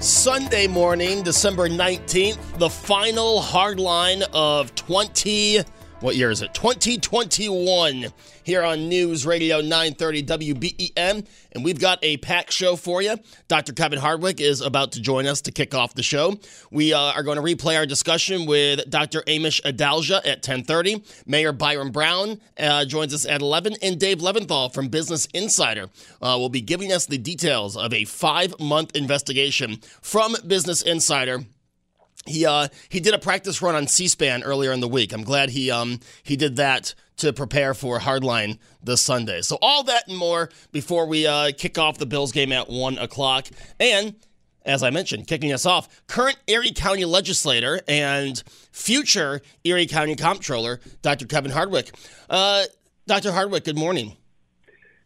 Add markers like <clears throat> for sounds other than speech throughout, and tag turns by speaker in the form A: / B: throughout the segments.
A: Sunday morning, December 19th, the final hard line of 20 what year is it? 2021 here on News Radio 930 WBEN. And we've got a packed show for you. Dr. Kevin Hardwick is about to join us to kick off the show. We uh, are going to replay our discussion with Dr. Amish Adalja at 1030. Mayor Byron Brown uh, joins us at 11. And Dave Leventhal from Business Insider uh, will be giving us the details of a five-month investigation from Business Insider he uh, he did a practice run on C-SPAN earlier in the week. I'm glad he um he did that to prepare for Hardline this Sunday. So all that and more before we uh, kick off the Bills game at one o'clock. And as I mentioned, kicking us off, current Erie County legislator and future Erie County comptroller, Dr. Kevin Hardwick. Uh, Dr. Hardwick, good morning.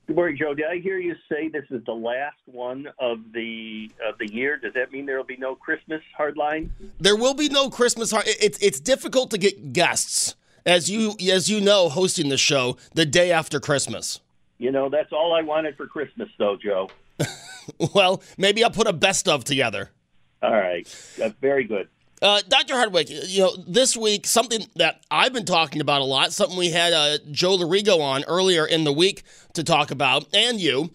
B: Good morning, Joe. Did I hear you say this is the last one of the of the year? Does that mean there will be no Christmas hardline?
A: There will be no Christmas hard. It's it's difficult to get guests, as you as you know, hosting the show the day after Christmas.
B: You know, that's all I wanted for Christmas, though, Joe. <laughs>
A: well, maybe I'll put a best of together.
B: All right, that's very good.
A: Uh, Dr. Hardwick, you know, this week, something that I've been talking about a lot, something we had uh, Joe Larigo on earlier in the week to talk about, and you.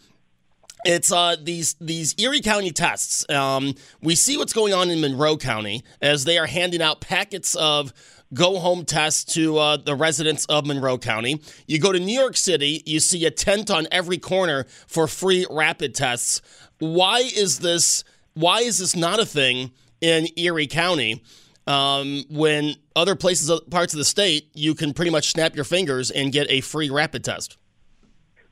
A: It's uh, these these Erie County tests. Um, we see what's going on in Monroe County as they are handing out packets of go home tests to uh, the residents of Monroe County. You go to New York City, you see a tent on every corner for free rapid tests. Why is this? Why is this not a thing in Erie County. Um, when other places, parts of the state, you can pretty much snap your fingers and get a free rapid test.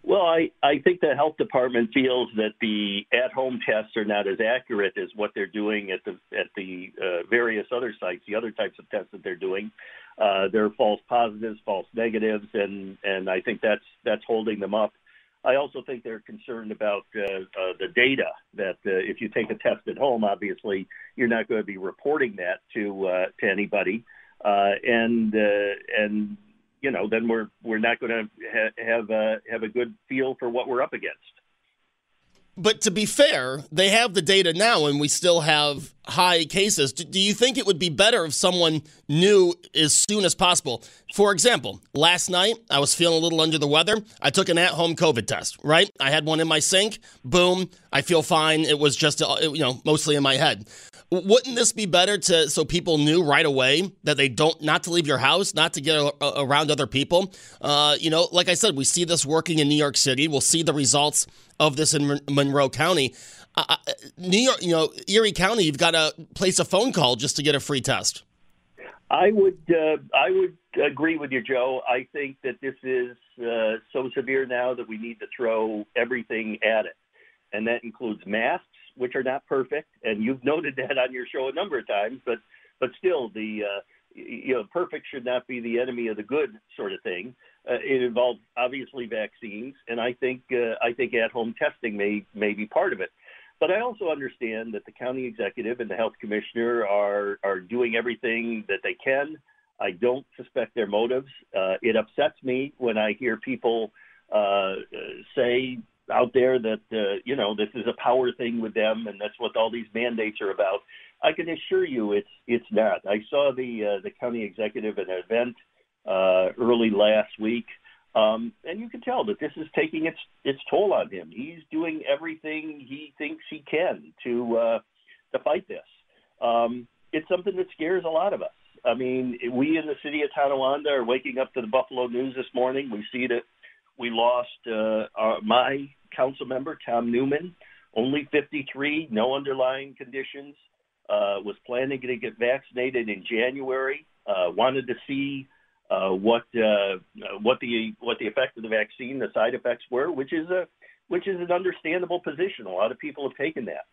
B: Well, I, I think the health department feels that the at-home tests are not as accurate as what they're doing at the at the uh, various other sites, the other types of tests that they're doing. Uh, there are false positives, false negatives, and and I think that's that's holding them up. I also think they're concerned about uh, uh, the data that uh, if you take a test at home, obviously you're not going to be reporting that to uh, to anybody, uh, and uh, and you know then we're we're not going to ha- have a have a good feel for what we're up against.
A: But to be fair, they have the data now, and we still have high cases. Do you think it would be better if someone knew as soon as possible? For example, last night I was feeling a little under the weather. I took an at-home COVID test. Right, I had one in my sink. Boom, I feel fine. It was just uh, you know mostly in my head. Wouldn't this be better to so people knew right away that they don't not to leave your house, not to get a, around other people? Uh, you know, like I said, we see this working in New York City. We'll see the results of this in Monroe County. Uh, New York, you know, Erie County, you've got to place a phone call just to get a free test.
B: I would, uh, I would agree with you, Joe. I think that this is uh, so severe now that we need to throw everything at it, and that includes masks, which are not perfect, and you've noted that on your show a number of times. But, but still, the uh, you know, perfect should not be the enemy of the good sort of thing. Uh, it involves obviously vaccines, and I think uh, I think at-home testing may may be part of it. But I also understand that the county executive and the health commissioner are are doing everything that they can. I don't suspect their motives. Uh, it upsets me when I hear people uh, say out there that uh, you know this is a power thing with them, and that's what all these mandates are about. I can assure you, it's it's not. I saw the uh, the county executive at an event uh, early last week, um, and you can tell that this is taking its its toll on him. He's doing everything he thinks he can to uh, to fight this. Um, it's something that scares a lot of us. I mean, we in the city of Tonawanda are waking up to the Buffalo News this morning. We see that we lost uh, our, my council member Tom Newman, only 53, no underlying conditions uh, was planning to get vaccinated in January. Uh, wanted to see what uh, what the what the effect of the vaccine, the side effects were, which is a which is an understandable position. A lot of people have taken that.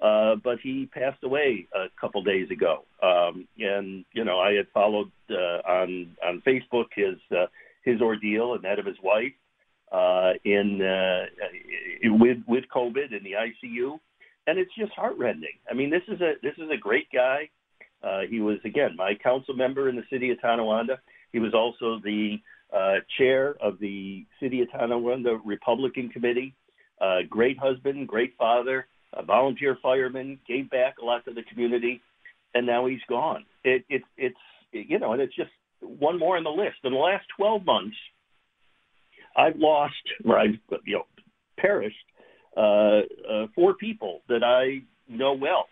B: Uh, but he passed away a couple days ago, um, and you know I had followed uh, on on Facebook his uh, his ordeal and that of his wife uh, in uh, with with COVID in the ICU and it's just heartrending. I mean, this is a this is a great guy. Uh, he was again my council member in the city of Tonawanda. He was also the uh, chair of the city of Tonawanda Republican Committee. Uh, great husband, great father, a volunteer fireman, gave back a lot to the community, and now he's gone. It, it, it's you know, and it's just one more on the list. In the last 12 months, I've lost, or I've you know, perished uh, uh, four people that I know well.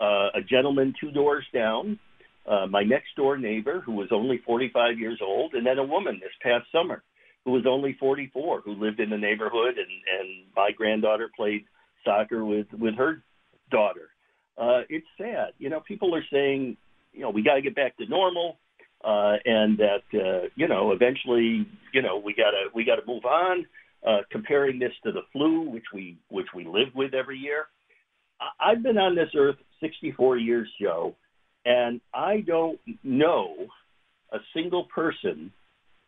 B: Uh, a gentleman two doors down, uh, my next door neighbor who was only 45 years old, and then a woman this past summer who was only 44 who lived in the neighborhood, and, and my granddaughter played soccer with with her daughter. Uh, it's sad, you know. People are saying, you know, we got to get back to normal, uh, and that uh, you know, eventually, you know, we gotta we gotta move on. Uh, comparing this to the flu, which we which we live with every year. I've been on this earth 64 years, Joe, and I don't know a single person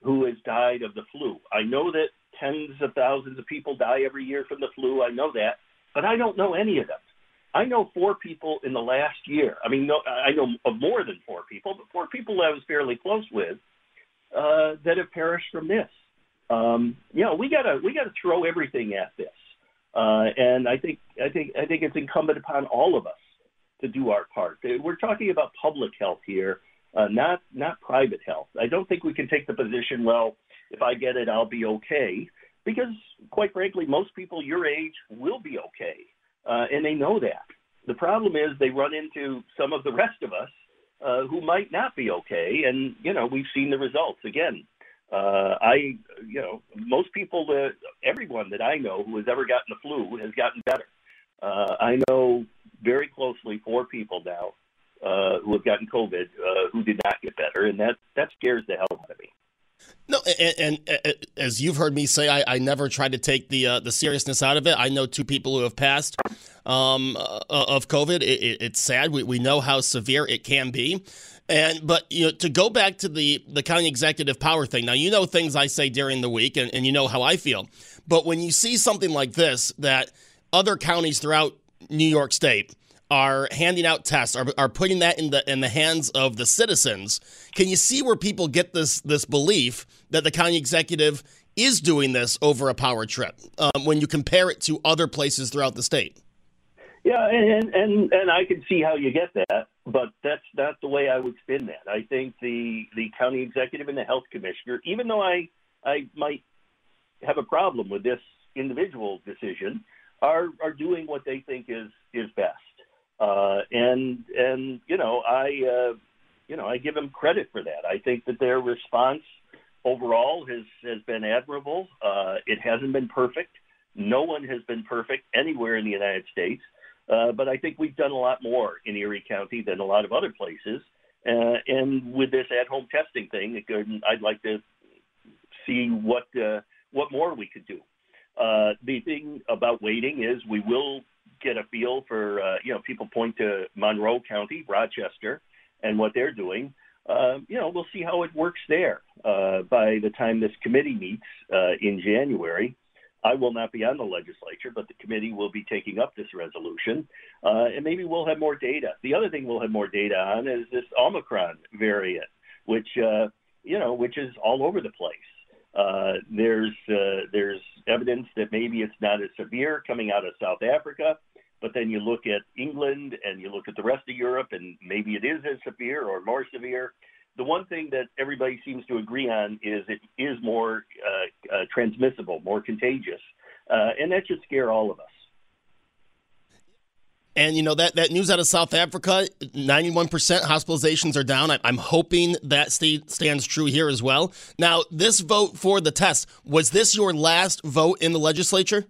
B: who has died of the flu. I know that tens of thousands of people die every year from the flu. I know that, but I don't know any of them. I know four people in the last year. I mean, no, I know of more than four people, but four people I was fairly close with uh, that have perished from this um, you know, we gotta we gotta throw everything at this, uh, and I think I think I think it's incumbent upon all of us to do our part. We're talking about public health here, uh, not not private health. I don't think we can take the position, well, if I get it, I'll be okay, because quite frankly, most people your age will be okay, uh, and they know that. The problem is they run into some of the rest of us uh, who might not be okay, and you know we've seen the results again uh, I, you know, most people that everyone that I know who has ever gotten the flu has gotten better. Uh, I know very closely four people now uh, who have gotten COVID uh, who did not get better, and that that scares the hell out of me.
A: No, and, and, and, as you've heard me say, I, I never try to take the uh, the seriousness out of it. I know two people who have passed um, uh, of COVID. It, it, it's sad. We, we know how severe it can be. And but you know to go back to the the county executive power thing. Now you know things I say during the week, and, and you know how I feel. But when you see something like this, that other counties throughout New York State are handing out tests, are, are putting that in the in the hands of the citizens. Can you see where people get this this belief that the county executive is doing this over a power trip um, when you compare it to other places throughout the state?
B: Yeah, and, and and I can see how you get that, but that's not the way I would spin that. I think the the county executive and the health commissioner, even though I I might have a problem with this individual decision, are are doing what they think is is best. Uh, and and you know I uh, you know I give them credit for that. I think that their response overall has has been admirable. Uh, it hasn't been perfect. No one has been perfect anywhere in the United States. Uh, but I think we've done a lot more in Erie County than a lot of other places. Uh, and with this at-home testing thing, I'd like to see what uh, what more we could do. Uh, the thing about waiting is we will get a feel for uh, you know people point to Monroe County, Rochester, and what they're doing. Uh, you know we'll see how it works there uh, by the time this committee meets uh, in January. I will not be on the legislature, but the committee will be taking up this resolution, uh, and maybe we'll have more data. The other thing we'll have more data on is this Omicron variant, which uh, you know, which is all over the place. Uh, there's uh, there's evidence that maybe it's not as severe coming out of South Africa, But then you look at England and you look at the rest of Europe, and maybe it is as severe or more severe. The one thing that everybody seems to agree on is it is more uh, uh, transmissible, more contagious, uh, and that should scare all of us.
A: And you know that that news out of South Africa, ninety-one percent hospitalizations are down. I, am hoping that stands true here as well. Now, this vote for the test was this your last vote in the legislature?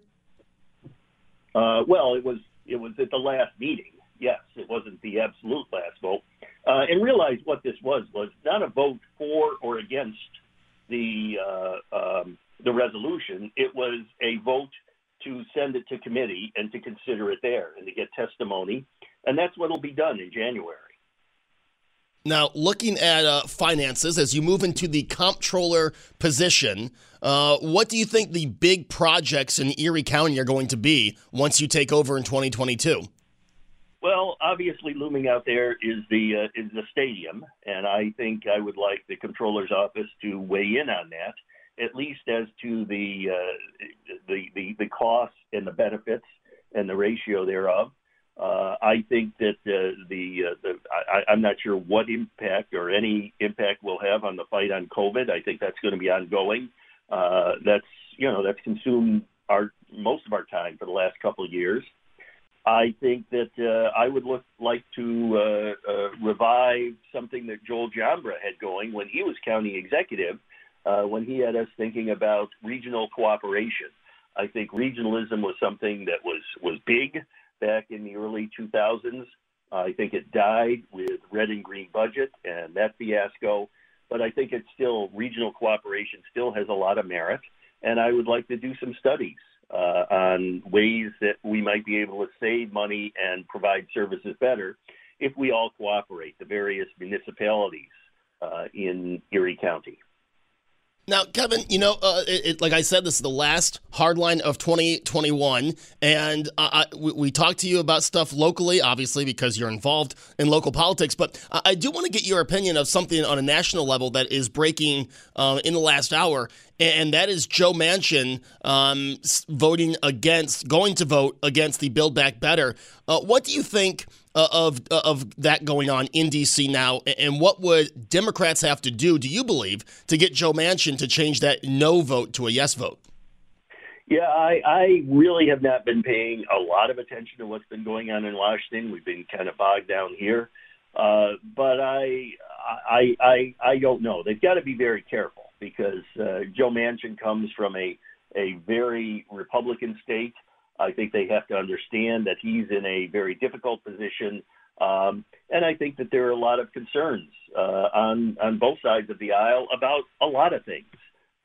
B: Uh, well, it was. It was at the last meeting. Yes, it wasn't the absolute last vote. Uh, and realize what this was was not a vote for or against the uh, um, the resolution. It was a vote to send it to committee and to consider it there and to get testimony. And that's what will be done in January.
A: Now, looking at uh, finances as you move into the comptroller position, uh, what do you think the big projects in Erie County are going to be once you take over in 2022?
B: Well, obviously, looming out there is the uh, is the stadium, and I think I would like the comptroller's office to weigh in on that at least as to the uh, the, the costs and the benefits and the ratio thereof. Uh, I think that uh, the, I'm not sure what impact or any impact will have on the fight on COVID. I think that's going to be ongoing. That's you know that's consumed our most of our time for the last couple of years. I think that I would like to revive something that Joel Giambra had going when he was county executive, uh, when he had us thinking about regional cooperation. I think regionalism was something that was was big back in the early 2000s. I think it died with red and green budget and that fiasco. But I think it's still regional cooperation still has a lot of merit, and I would like to do some studies uh, on ways that we might be able to save money and provide services better if we all cooperate, the various municipalities uh, in Erie County.
A: Now, Kevin, you know, uh, it, it, like I said, this is the last hardline of 2021, and uh, I, we, we, talked to you about stuff locally, obviously, because you're involved in local politics. But I do want to get your opinion of something on a national level that is breaking uh, in the last hour, and that is Joe Manchin um, voting against, going to vote against the Build Back Better. Uh, what do you think? Uh, of uh, of that going on in D.C. now, and what would Democrats have to do, do you believe, to get Joe Manchin to change that no vote to a yes vote?
B: Yeah, I, I really have not been paying a lot of attention to what's been going on in Washington. We've been kind of bogged down here, uh, but I, I, I, I don't know. They've got to be very careful because uh, Joe Manchin comes from a a very Republican state. I think they have to understand that he's in a very difficult position. Um, and I think that there are a lot of concerns uh, on on both sides of the aisle about a lot of things.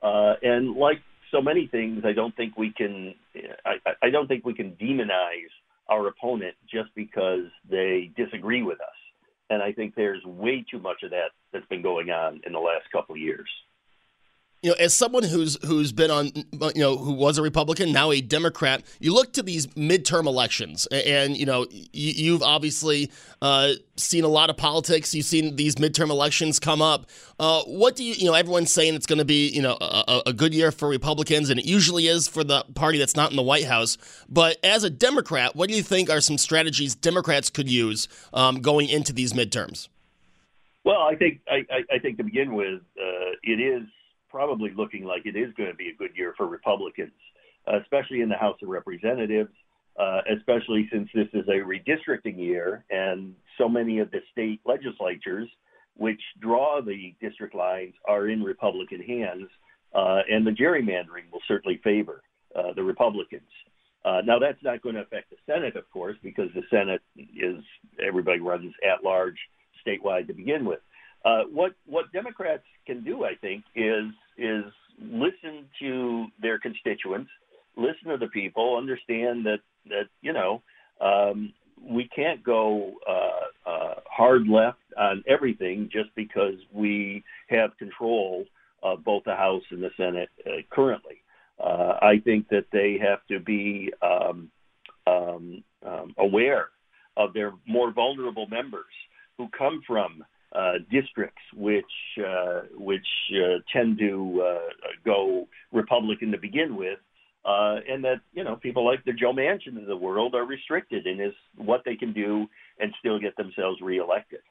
B: Uh, and like so many things, I don't think we can I, I don't think we can demonize our opponent just because they disagree with us. And I think there's way too much of that that's been going on in the last couple of years
A: you know, as someone who's who's been on, you know, who was a Republican, now a Democrat, you look to these midterm elections, and you know, you, have obviously uh, seen a lot of politics. You've seen these midterm elections come up. Uh, what do you, you know, everyone's saying it's going to be, you know, a, a, good year for Republicans, and it usually is for the party that's not in the White House. But as a Democrat, what do you think are some strategies Democrats could use um, going into these midterms?
B: Well, I think I, I think to begin with, uh, it is probably looking like it is going to be a good year for Republicans, especially in the House of Representatives, uh, especially since this is a redistricting year and so many of the state legislatures which draw the district lines are in Republican hands, uh, and the gerrymandering will certainly favor uh, the Republicans. Uh, now, that's not going to affect the Senate, of course, because the Senate is everybody runs at large statewide to begin with. Uh, what what Democrats can do, I think, is is listen to their constituents, listen to the people, understand that that you know um, we can't go uh, uh, hard left on everything just because we have control of both the House and the Senate uh, currently. Uh, I think that they have to be um, um, um aware of their more vulnerable members who come from districts which uh, which uh, tend to uh, go Republican to begin with, uh, and that you know people like the Joe Manchins of the world are restricted in is what they can do and still get themselves reelected.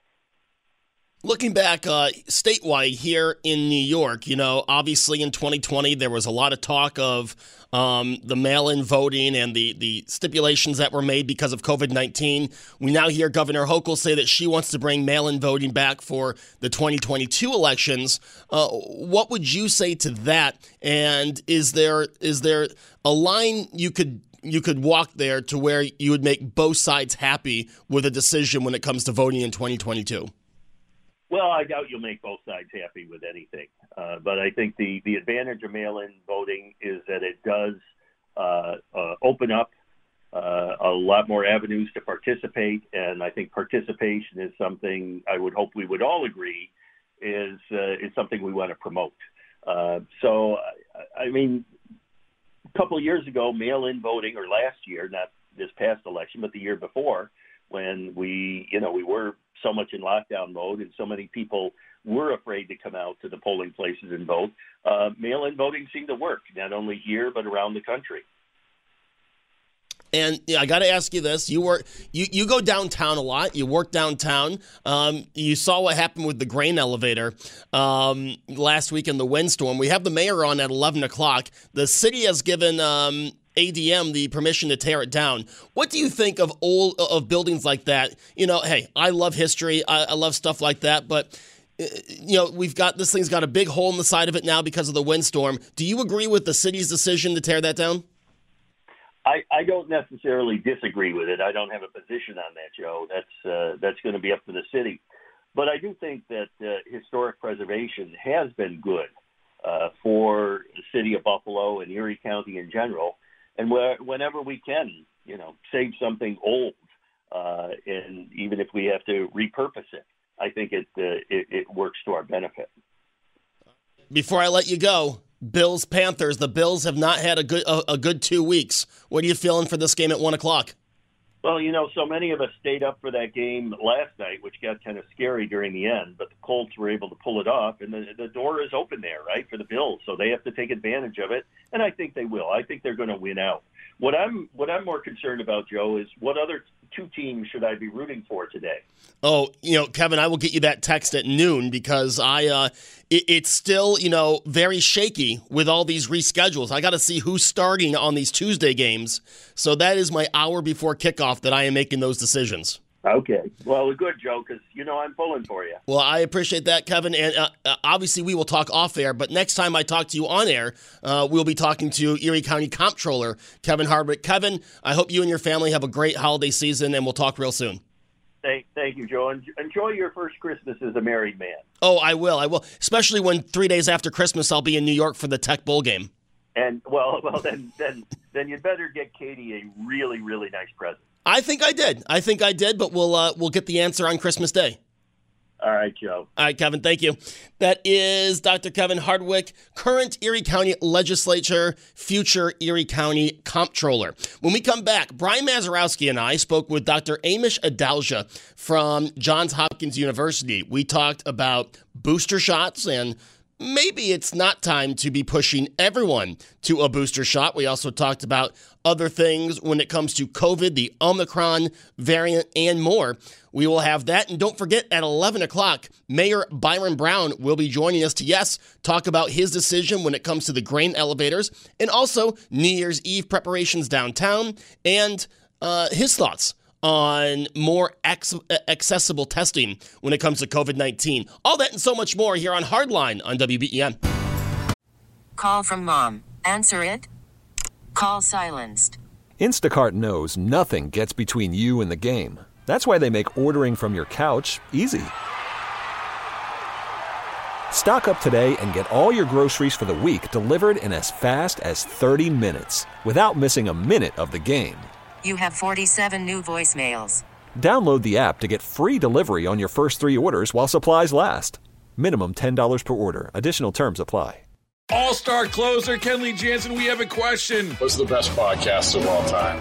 A: Looking back uh, statewide here in New York, you know, obviously in 2020 there was a lot of talk of um, the mail-in voting and the the stipulations that were made because of COVID-19. We now hear Governor Hochul say that she wants to bring mail-in voting back for the 2022 elections. Uh, what would you say to that? And is there is there a line you could you could walk there to where you would make both sides happy with a decision when it comes to voting in 2022?
B: Well, I doubt you'll make both sides happy with anything. Uh, but I think the, the advantage of mail in voting is that it does uh, uh, open up uh, a lot more avenues to participate. And I think participation is something I would hope we would all agree is, uh, is something we want to promote. Uh, so, I mean, a couple of years ago, mail in voting, or last year, not this past election, but the year before, when we, you know, we were so much in lockdown mode, and so many people were afraid to come out to the polling places and vote. Uh, mail-in voting seemed to work, not only here but around the country.
A: And I got to ask you this: you work, you you go downtown a lot. You work downtown. Um, you saw what happened with the grain elevator um, last week in the windstorm. We have the mayor on at eleven o'clock. The city has given um, ADM the permission to tear it down. What do you think of old of buildings like that? You know, hey, I love history. I, I love stuff like that, but uh, you know, we've got this thing's got a big hole in the side of it now because of the windstorm. Do you agree with the city's decision to tear that down?
B: I, I don't necessarily disagree with it. I don't have a position on that, Joe. That's uh, that's going to be up to the city. But I do think that uh, historic preservation has been good uh, for the city of Buffalo and Erie County in general and where, whenever we can, you know, save something old, uh, and even if we have to repurpose it, I think it, uh, it, it works to our benefit.
A: Before I let you go, Bills Panthers. The Bills have not had a good a, a good two weeks. What are you feeling for this game at one o'clock?
B: Well, you know, so many of us stayed up for that game last night, which got kind of scary during the end, but the Colts were able to pull it off, and the, the door is open there, right, for the Bills. So they have to take advantage of it, and I think they will. I think they're going to win out. What I'm what I'm more concerned about, Joe, is what other two teams should I be rooting for today?
A: Oh, you know, Kevin, I will get you that text at noon because I uh, it, it's still you know very shaky with all these reschedules. I got to see who's starting on these Tuesday games, so that is my hour before kickoff that I am making those decisions.
B: Okay. Well, a good, Joe, because you know I'm pulling for you.
A: Well, I appreciate that, Kevin. And uh, uh, obviously, we will talk off air. But next time I talk to you on air, uh, we'll be talking to Erie County Comptroller Kevin Hardwick. Kevin, I hope you and your family have a great holiday season, and we'll talk real soon.
B: Thank, thank you, Joe. Enjoy your first Christmas as a married man.
A: Oh, I will. I will. Especially when three days after Christmas, I'll be in New York for the Tech Bowl game.
B: And well, <laughs> well, then, then, then you'd better get Katie a really, really nice present.
A: I think I did. I think I did, but we'll uh, we'll get the answer on Christmas Day.
B: All right, Joe.
A: All right, Kevin, thank you. That is Dr. Kevin Hardwick, current Erie County Legislature, future Erie County Comptroller. When we come back, Brian Mazurowski and I spoke with Dr. Amish Adalja from Johns Hopkins University. We talked about booster shots and maybe it's not time to be pushing everyone to a booster shot. We also talked about other things when it comes to COVID, the Omicron variant, and more. We will have that. And don't forget, at 11 o'clock, Mayor Byron Brown will be joining us to, yes, talk about his decision when it comes to the grain elevators and also New Year's Eve preparations downtown and uh, his thoughts on more accessible testing when it comes to COVID 19. All that and so much more here on Hardline on WBEN.
C: Call from mom. Answer it. Call silenced.
D: Instacart knows nothing gets between you and the game. That's why they make ordering from your couch easy. Stock up today and get all your groceries for the week delivered in as fast as 30 minutes without missing a minute of the game.
C: You have 47 new voicemails.
D: Download the app to get free delivery on your first three orders while supplies last. Minimum $10 per order. Additional terms apply.
E: All star closer, Kenley Jansen, we have a question.
F: What's the best podcast of all time?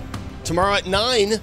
A: tomorrow at nine.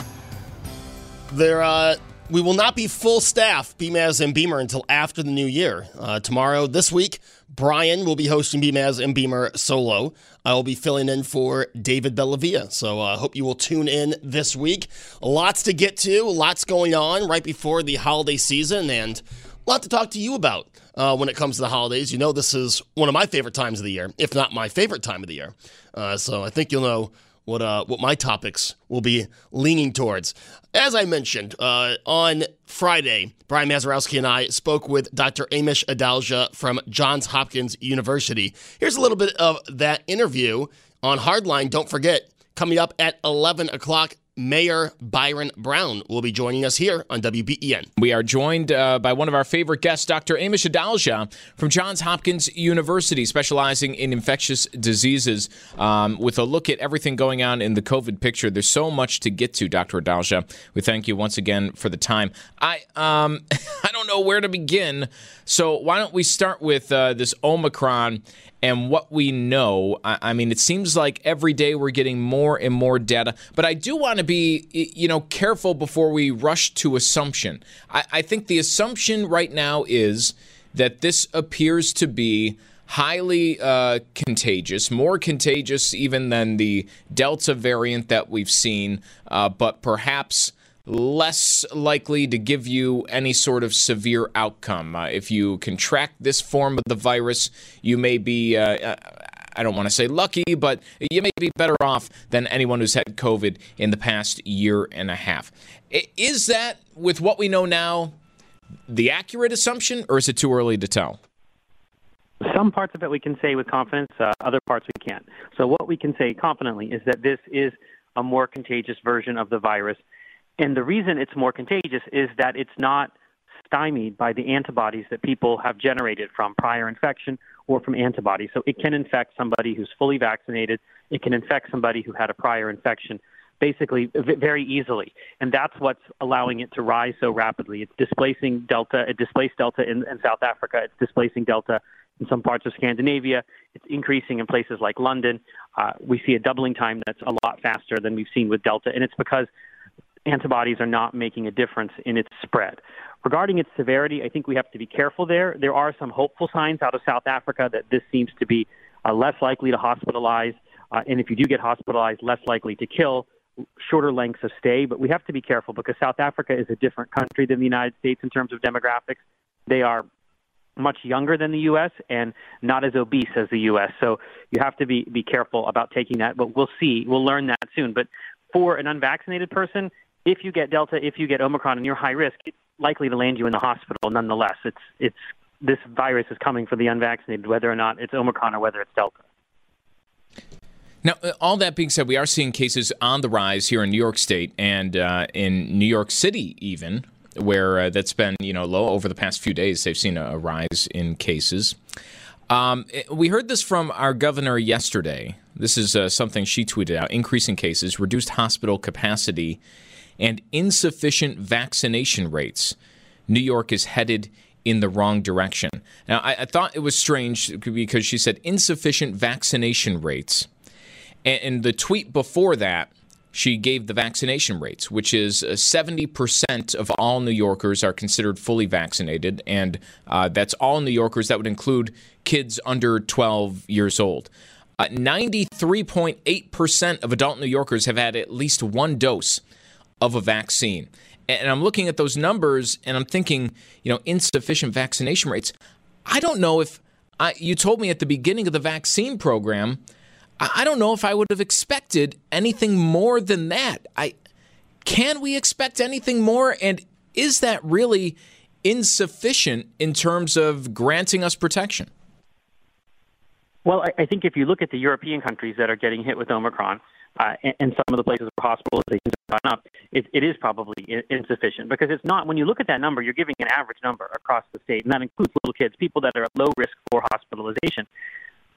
A: There, uh, we will not be full staff Beamaz and Beamer until after the new year. Uh, tomorrow, this week, Brian will be hosting Beamaz and Beamer solo. I will be filling in for David Bellavia. So I uh, hope you will tune in this week. Lots to get to, lots going on right before the holiday season, and a lot to talk to you about uh, when it comes to the holidays. You know, this is one of my favorite times of the year, if not my favorite time of the year. Uh, so I think you'll know what uh, what my topics will be leaning towards. As I mentioned uh, on Friday, Brian Mazurowski and I spoke with Dr. Amish Adalja from Johns Hopkins University. Here's a little bit of that interview on Hardline. Don't forget, coming up at 11 o'clock Mayor Byron Brown will be joining us here on WBEN.
G: We are joined uh, by one of our favorite guests, Dr. Amish Adalja from Johns Hopkins University, specializing in infectious diseases, um, with a look at everything going on in the COVID picture. There's so much to get to, Dr. Adalja. We thank you once again for the time. I um, <laughs> I don't know where to begin, so why don't we start with uh, this Omicron and what we know. I, mean, it seems like every day we're getting more and more data, but I do want to be, you know, careful before we rush to assumption. I, I think the assumption right now is that this appears to be highly uh, contagious, more contagious even than the Delta variant that we've seen, uh, but perhaps less likely to give you any sort of severe outcome. Uh, if you contract this form of the virus, you may be. Uh, uh I don't want to say lucky, but you may be better off than anyone who's had COVID in the past year and a half. Is that, with what we know now, the accurate assumption, or is it too early to tell?
H: Some parts of it we can say with confidence, uh, other parts we can't. So, what we can say confidently is that this is a more contagious version of the virus and the reason it's more contagious is that it's not stymied by the antibodies that people have generated from prior infection or from antibodies. So it can infect somebody who's fully vaccinated. It can infect somebody who had a prior infection basically very easily. And that's what's allowing it to rise so rapidly. It's displacing Delta. It displaced Delta in, in South Africa. It's displacing Delta in some parts of Scandinavia. It's increasing in places like London. Uh, we see a doubling time that's a lot faster than we've seen with Delta. And it's because antibodies are not making a difference in its spread. Regarding its severity, I think we have to be careful there. There are some hopeful signs out of South Africa that this seems to be uh, less likely to hospitalize, uh, and if you do get hospitalized, less likely to kill, shorter lengths of stay. But we have to be careful because South Africa is a different country than the United States in terms of demographics. They are much younger than the U.S. and not as obese as the U.S. So you have to be be careful about taking that. But we'll see. We'll learn that soon. But for an unvaccinated person, if you get Delta, if you get Omicron and you're high risk, it's likely to land you in the hospital nonetheless. It's, it's, this virus is coming for the unvaccinated, whether or not it's Omicron or whether it's Delta.
G: Now, uh, all that being said, we are seeing cases on the rise here in New York State and uh, in New York City, even where uh, that's been you know low over the past few days. They've seen a, rise in cases. Um, we heard this from our governor yesterday. This is uh, something she tweeted out: increasing cases, reduced hospital capacity and insufficient vaccination rates, New York is headed in the wrong direction. Now, I, I thought it was strange because she said insufficient vaccination rates. And, and the tweet before that, she gave the vaccination rates, which is 70% uh, of all New Yorkers are considered fully vaccinated. And uh, that's all New Yorkers. That would include kids under 12 years old. Uh, 93.8% of adult New Yorkers have had at least one dose of a vaccine. And I'm looking at those numbers and I'm thinking, you know, insufficient vaccination rates. I don't know if I, you told me at the beginning of the vaccine program, I, don't know if I would have expected anything more than that. I can we expect anything more? And is that really insufficient in terms of granting us protection?
H: Well, I, I think if you look at the European countries that are getting hit with Omicron, uh, and, some of the places where hospitalizations have gone up, it, it is probably insufficient because it's not. When you look at that number, you're giving an average number across the state, and that includes little kids, people that are at low risk for hospitalization.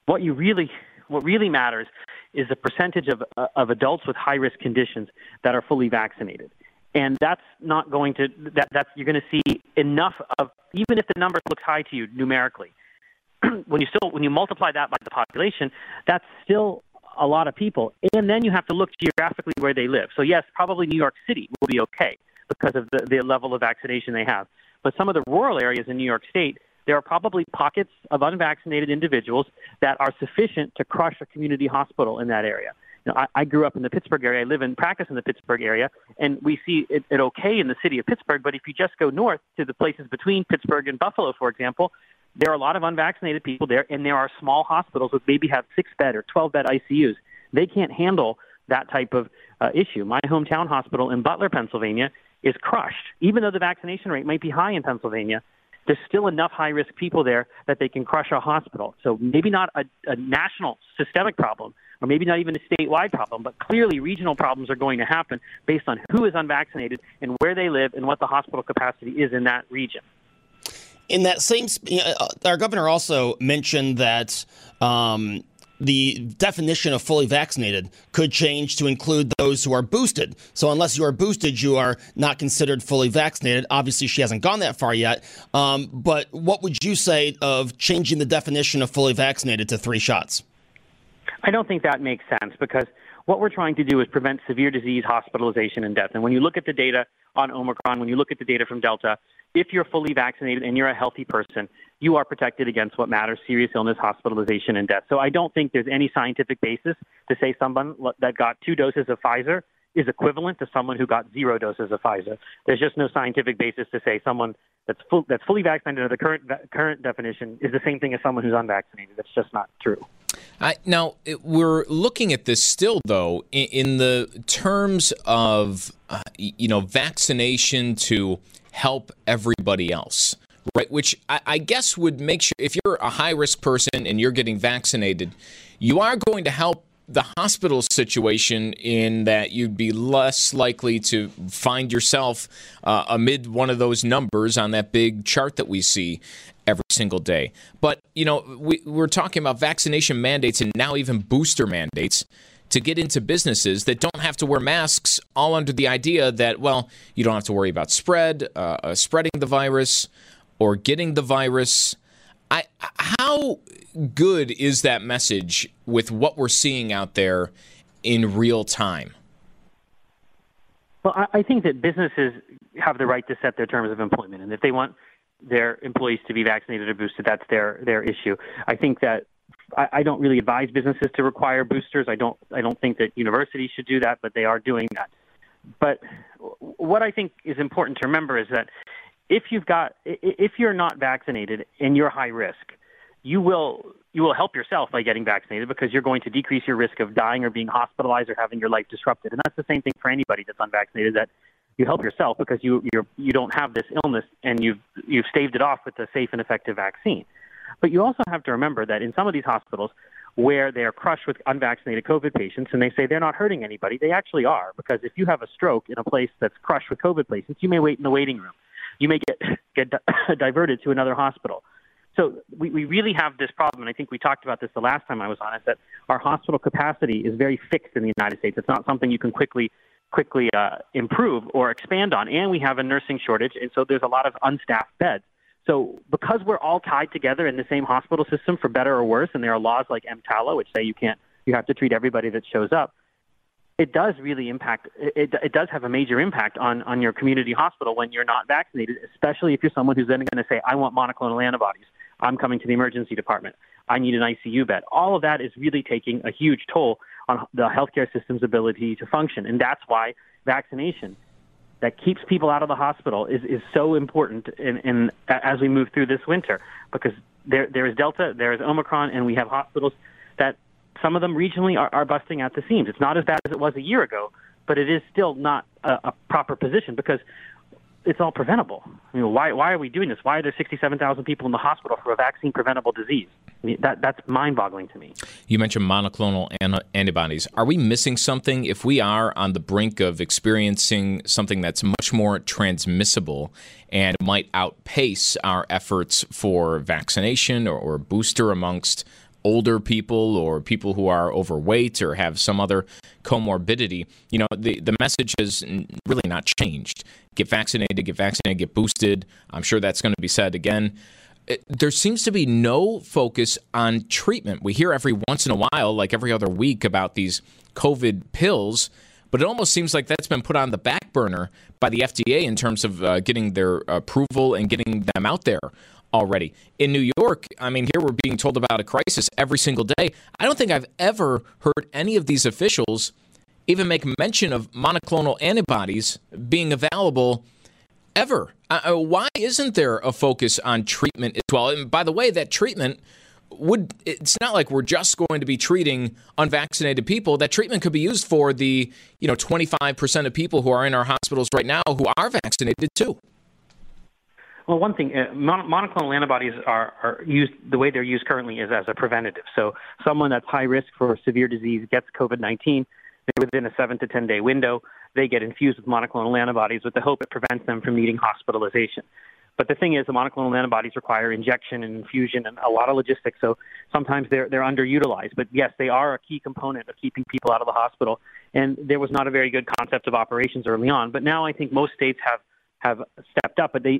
H: What you really, what really matters, is the percentage of uh, of adults with high risk conditions that are fully vaccinated, and that's not going to that that's you're going to see enough of even if the number looks high to you numerically. <clears throat> when you still when you multiply that by the population, that's still a lot of people. And then you have to look geographically where they live. So, yes, probably New York City will be okay because of the, the level of vaccination they have. But some of the rural areas in New York State, there are probably pockets of unvaccinated individuals that are sufficient to crush a community hospital in that area. You know, I, I grew up in the Pittsburgh area. I live and practice in the Pittsburgh area, and we see it, it okay in the city of Pittsburgh. But if you just go north to the places between Pittsburgh and Buffalo, for example, there are a lot of unvaccinated people there, and there are small hospitals that maybe have six bed or 12 bed ICUs. They can't handle that type of uh, issue. My hometown hospital in Butler, Pennsylvania, is crushed. Even though the vaccination rate might be high in Pennsylvania, there's still enough high risk people there that they can crush a hospital. So maybe not a, a national systemic problem, or maybe not even a statewide problem, but clearly regional problems are going to happen based on who is unvaccinated and where they live and what the hospital capacity is in that region.
A: In that same, uh, our governor also mentioned that um, the definition of fully vaccinated could change to include those who are boosted. So, unless you are boosted, you are not considered fully vaccinated. Obviously, she hasn't gone that far yet. Um, but what would you say of changing the definition of fully vaccinated to three shots?
H: I don't think that makes sense because what we're trying to do is prevent severe disease, hospitalization, and death. And when you look at the data on Omicron, when you look at the data from Delta, if you're fully vaccinated and you're a healthy person, you are protected against what matters serious illness, hospitalization, and death. So I don't think there's any scientific basis to say someone that got two doses of Pfizer is equivalent to someone who got zero doses of Pfizer. There's just no scientific basis to say someone that's full, that's fully vaccinated under the current current definition is the same thing as someone who's unvaccinated. That's just not true.
G: I, now it, we're looking at this still, though, in, in the terms of uh, you know vaccination to help everybody else, right? Which I, I guess would make sure if you're a high risk person and you're getting vaccinated, you are going to help the hospital situation in that you'd be less likely to find yourself uh, amid one of those numbers on that big chart that we see every single day. But, you know, we, we're talking about vaccination mandates and now even booster mandates to get into businesses that don't have to wear masks, all under the idea that, well, you don't have to worry about spread, uh, uh, spreading the virus, or getting the virus. I, how good is that message with what we're seeing out there in real time?
H: Well, I think that businesses have the right to set their terms of employment, and if they want their employees to be vaccinated or boosted, that's their their issue. I think that I, I don't really advise businesses to require boosters. I don't I don't think that universities should do that, but they are doing that. But what I think is important to remember is that if you've got if you're not vaccinated and you're high risk, you will you will help yourself by getting vaccinated because you're going to decrease your risk of dying or being hospitalized or having your life disrupted. And that's the same thing for anybody that's unvaccinated that you help yourself because you you're, you don't have this illness and you've you've staved it off with a safe and effective vaccine. But you also have to remember that in some of these hospitals where they are crushed with unvaccinated COVID patients and they say they're not hurting anybody, they actually are. Because if you have a stroke in a place that's crushed with COVID patients, you may wait in the waiting room. You may get, <coughs> get <coughs> diverted to another hospital. So we, we really have this problem, and I think we talked about this the last time I was on, is that our hospital capacity is very fixed in the United States. It's not something you can quickly quickly uh, improve or expand on. And we have a nursing shortage, and so there's a lot of unstaffed beds. So because we're all tied together in the same hospital system, for better or worse, and there are laws like EMTALA which say you can't, you have to treat everybody that shows up. It does really impact. It, it does have a major impact on on your community hospital when you're not vaccinated, especially if you're someone who's then going to say, "I want monoclonal antibodies. I'm coming to the emergency department. I need an ICU bed." All of that is really taking a huge toll on the healthcare system's ability to function, and that's why vaccination that keeps people out of the hospital is, is so important in, in as we move through this winter because there there is Delta, there is Omicron, and we have hospitals that some of them regionally are, are busting at the seams. It's not as bad as it was a year ago, but it is still not a, a proper position because it's all preventable. I mean, why why are we doing this? Why are there 67,000 people in the hospital for a vaccine preventable disease? I mean, that that's mind-boggling to me.
G: You mentioned monoclonal antibodies. Are we missing something if we are on the brink of experiencing something that's much more transmissible and might outpace our efforts for vaccination or, or booster amongst older people or people who are overweight or have some other comorbidity, you know, the, the message has really not changed. Get vaccinated, get vaccinated, get boosted. I'm sure that's going to be said again. It, there seems to be no focus on treatment. We hear every once in a while, like every other week, about these COVID pills, but it almost seems like that's been put on the back burner by the FDA in terms of uh, getting their approval and getting them out there already. In New York, I mean, here we're being told about a crisis every single day. I don't think I've ever heard any of these officials even make mention of monoclonal antibodies being available ever. Uh, uh, why isn't there a focus on treatment as well? And by the way, that treatment would it's not like we're just going to be treating unvaccinated people that treatment could be used for the you know 25% of people who are in our hospitals right now who are vaccinated too
H: well, one thing, uh, mon- monoclonal antibodies are, are used the way they're used currently is as a preventative. So, someone that's high risk for severe disease gets COVID 19, within a seven to 10 day window, they get infused with monoclonal antibodies with the hope it prevents them from needing hospitalization. But the thing is, the monoclonal antibodies require injection and infusion and a lot of logistics, so sometimes they're, they're underutilized. But yes, they are a key component of keeping people out of the hospital. And there was not a very good concept of operations early on. But now I think most states have have stepped up, but they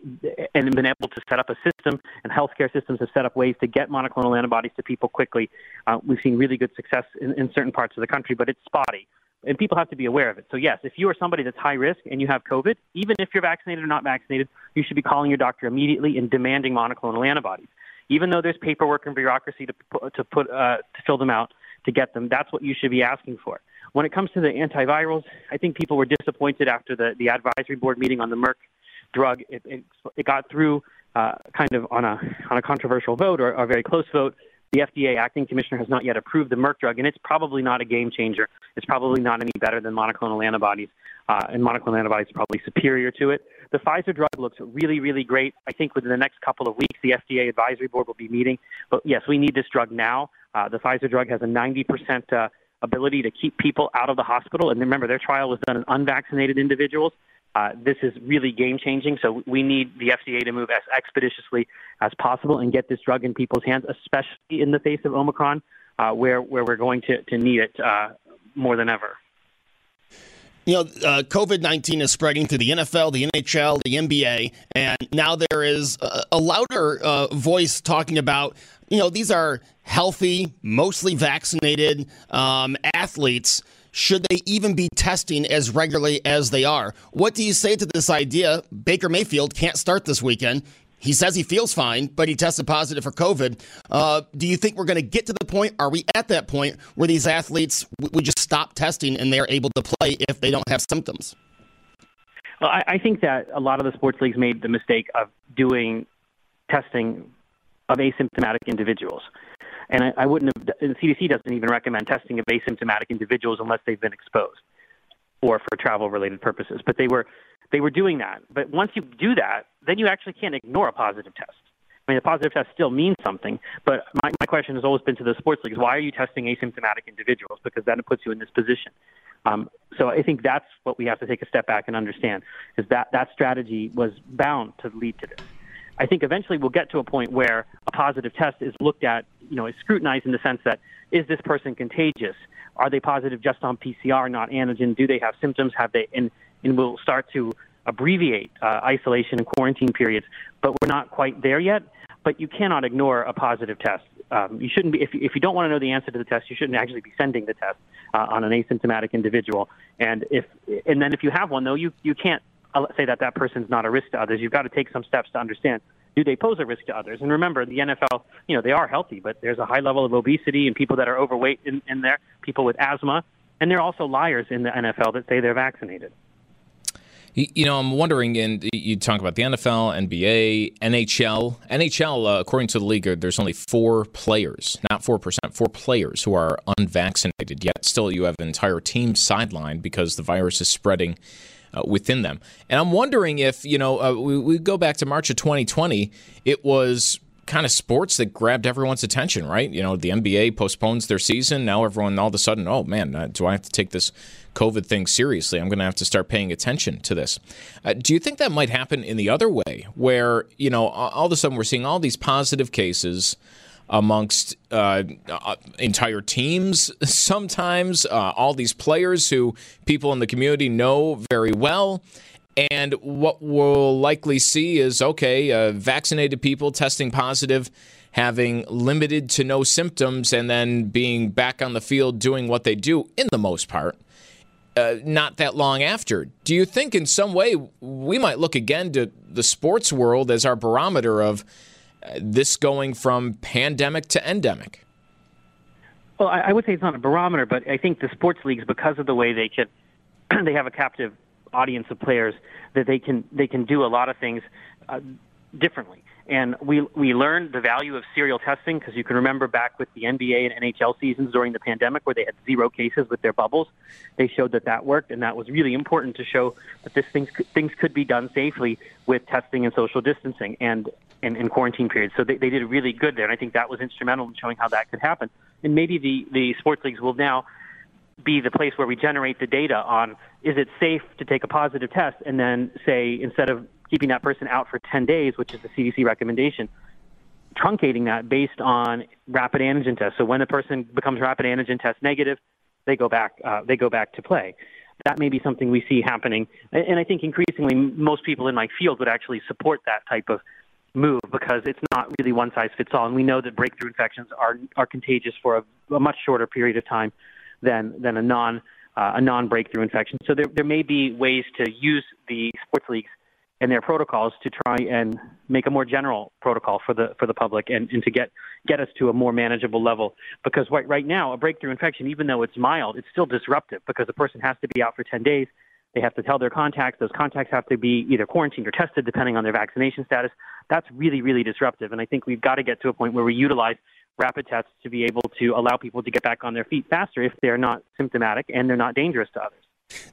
H: and been able to set up a system, and healthcare systems have set up ways to get monoclonal antibodies to people quickly. Uh, we've seen really good success in, in certain parts of the country, but it's spotty, and people have to be aware of it. So yes, if you are somebody that's high risk and you have COVID, even if you're vaccinated or not vaccinated, you should be calling your doctor immediately and demanding monoclonal antibodies. Even though there's paperwork and bureaucracy to put, to put uh, to fill them out to get them, that's what you should be asking for. When it comes to the antivirals, I think people were disappointed after the, the advisory board meeting on the Merck drug. It, it, it got through uh, kind of on a on a controversial vote or, or a very close vote. The FDA acting commissioner has not yet approved the Merck drug, and it's probably not a game changer. It's probably not any better than monoclonal antibodies, uh, and monoclonal antibodies are probably superior to it. The Pfizer drug looks really, really great. I think within the next couple of weeks, the FDA advisory board will be meeting. But yes, we need this drug now. Uh, the Pfizer drug has a 90% uh, ability to keep people out of the hospital. And remember, their trial was done in unvaccinated individuals. Uh, this is really game changing. So we need the FDA to move as expeditiously as possible and get this drug in people's hands, especially in the face of Omicron, uh, where where we're going to to need it uh, more than ever.
A: You know, uh, COVID 19 is spreading through the NFL, the NHL, the NBA, and now there is a, a louder uh, voice talking about, you know, these are healthy, mostly vaccinated um, athletes should they even be testing as regularly as they are? What do you say to this idea? Baker Mayfield can't start this weekend. He says he feels fine, but he tested positive for COVID. Uh, do you think we're going to get to the point? Are we at that point where these athletes would just stop testing and they're able to play if they don't have symptoms?
H: Well, I, I think that a lot of the sports leagues made the mistake of doing testing of asymptomatic individuals. And I, I wouldn't have. The CDC doesn't even recommend testing of asymptomatic individuals unless they've been exposed or for travel-related purposes. But they were they were doing that. But once you do that, then you actually can't ignore a positive test. I mean, a positive test still means something. But my, my question has always been to the sports leagues: Why are you testing asymptomatic individuals? Because then it puts you in this position. Um, so I think that's what we have to take a step back and understand: is that that strategy was bound to lead to this. I think eventually we'll get to a point where a positive test is looked at, you know, is scrutinized in the sense that is this person contagious? Are they positive just on PCR, not antigen? Do they have symptoms? Have they? And, and we'll start to abbreviate uh, isolation and quarantine periods, but we're not quite there yet. But you cannot ignore a positive test. Um, you shouldn't be if you, if you don't want to know the answer to the test, you shouldn't actually be sending the test uh, on an asymptomatic individual. And if and then if you have one though, you you can't say that that person's not a risk to others. You've got to take some steps to understand do they pose a risk to others? And remember, the NFL, you know, they are healthy, but there's a high level of obesity and people that are overweight in, in there, people with asthma, and there are also liars in the NFL that say they're vaccinated.
G: You know, I'm wondering, and you talk about the NFL, NBA, NHL. NHL, uh, according to the league, there's only four players, not 4%, four players who are unvaccinated. Yet still, you have an entire team sidelined because the virus is spreading uh, within them. And I'm wondering if, you know, uh, we, we go back to March of 2020, it was kind of sports that grabbed everyone's attention, right? You know, the NBA postpones their season. Now everyone all of a sudden, oh man, uh, do I have to take this COVID thing seriously? I'm going to have to start paying attention to this. Uh, do you think that might happen in the other way, where, you know, all of a sudden we're seeing all these positive cases? Amongst uh, uh, entire teams <laughs> sometimes, uh, all these players who people in the community know very well. And what we'll likely see is okay, uh, vaccinated people testing positive, having limited to no symptoms, and then being back on the field doing what they do in the most part. Uh, not that long after. Do you think in some way we might look again to the sports world as our barometer of this going from pandemic to endemic?
H: Well, I, would say it's not a barometer, but I think the sports leagues, because of the way they can, <clears throat> they have a captive audience of players, that they can they can do a lot of things uh, differently. And we we learned the value of serial testing because you can remember back with the NBA and NHL seasons during the pandemic where they had zero cases with their bubbles. They showed that that worked, and that was really important to show that this things things could be done safely with testing and social distancing and and, and quarantine periods. So they, they did really good there, and I think that was instrumental in showing how that could happen. And maybe the the sports leagues will now be the place where we generate the data on is it safe to take a positive test and then say instead of keeping that person out for 10 days, which is the CDC recommendation, truncating that based on rapid antigen tests. So when a person becomes rapid antigen test negative, they go back uh, they go back to play. That may be something we see happening, and I think increasingly most people in my field would actually support that type of move because it's not really one size fits all, and we know that breakthrough infections are are contagious for a, a much shorter period of time than than a non uh, a non breakthrough infection. So there there may be ways to use the sports leagues and their protocols to try and make a more general protocol for the for the public and, and to get get us to a more manageable level. Because right, right now, a breakthrough infection, even though it's mild, it's still disruptive because the person has to be out for 10 days. They have to tell their contacts. Those contacts have to be either quarantined or tested, depending on their vaccination status. That's really, really disruptive. And I think we've got to get to a point where we utilize rapid tests to be able to allow people to get back on their feet faster if they're not symptomatic and they're not dangerous to others.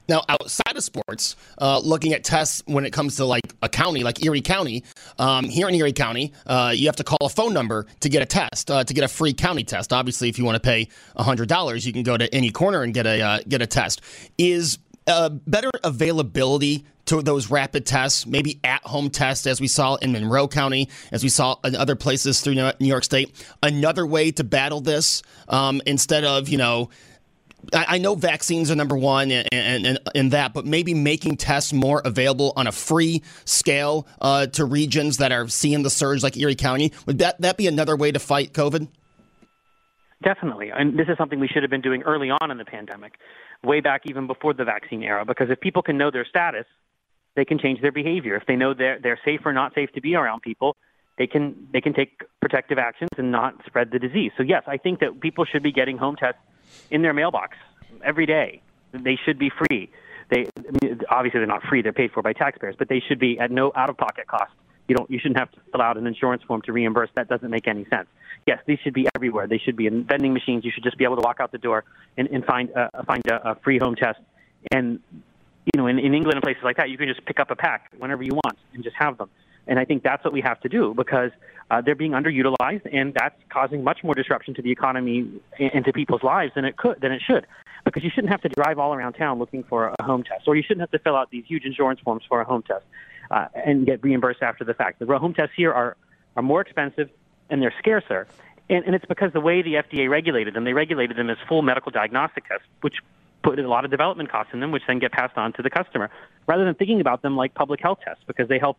A: Now, outside of sports, uh, looking at tests when it comes to like a county, like Erie County, um, here in Erie County, uh, you have to call a phone number to get a test, uh, to get a free county test. Obviously, if you want to pay $100, you can go to any corner and get a, uh, get a test. Is uh, better availability to those rapid tests, maybe at home tests, as we saw in Monroe County, as we saw in other places through New York State, another way to battle this um, instead of, you know, I know vaccines are number one and, and, and, that, but maybe making tests more available on a free scale uh, to regions that are seeing the surge like Erie County. Would that, that be another way to fight COVID?
H: Definitely. And this is something we should have been doing early on in the pandemic, way back even before the vaccine era, because if people can know their status, they can change their behavior. If they know they're, they're safe or not safe to be around people, they can, they can take protective actions and not spread the disease. So, yes, I think that people should be getting home tests in their mailbox every day. They should be free. They obviously they're not free; they're paid for by taxpayers, but they should be at no out-of-pocket cost. You don't. You shouldn't have to fill out an insurance form to reimburse. That doesn't make any sense. Yes, these should be everywhere. They should be in vending machines. You should just be able to walk out the door and, and find uh, find a, a free home test. And you know, in, in England and places like that, you can just pick up a pack whenever you want and just have them. And I think that's what we have to do because uh, they're being underutilized, and that's causing much more disruption to the economy and to people's lives than it could than it should. Because you shouldn't have to drive all around town looking for a home test, or you shouldn't have to fill out these huge insurance forms for a home test uh, and get reimbursed after the fact. The home tests here are are more expensive and they're scarcer. And, and it's because the way the FDA regulated them, they regulated them as full medical diagnostic tests, which put a lot of development costs in them, which then get passed on to the customer, rather than thinking about them like public health tests because they help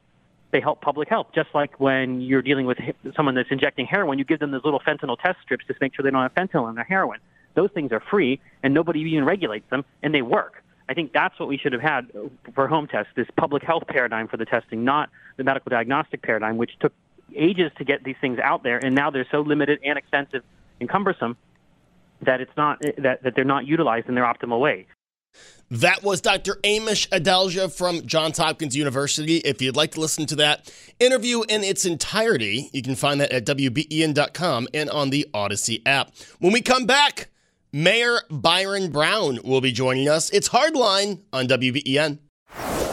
H: they help public health. Just like when you're dealing with someone that's injecting heroin, you give them those little fentanyl test strips to make sure they don't have fentanyl in their heroin. Those things are free, and nobody even regulates them, and they work. I think that's what we should have had for home tests, this public health paradigm for the testing, not the medical diagnostic paradigm, which took ages to get these things out there, and now they're so limited and expensive and cumbersome that it's not that, that they're not utilized in their optimal way.
A: That was Dr. Amish Adalja from Johns Hopkins University. If you'd like to listen to that interview in its entirety, you can find that at WBEN.com and on the Audacy app. When we come back, Mayor Byron Brown will be joining us. It's Hardline on WBEN.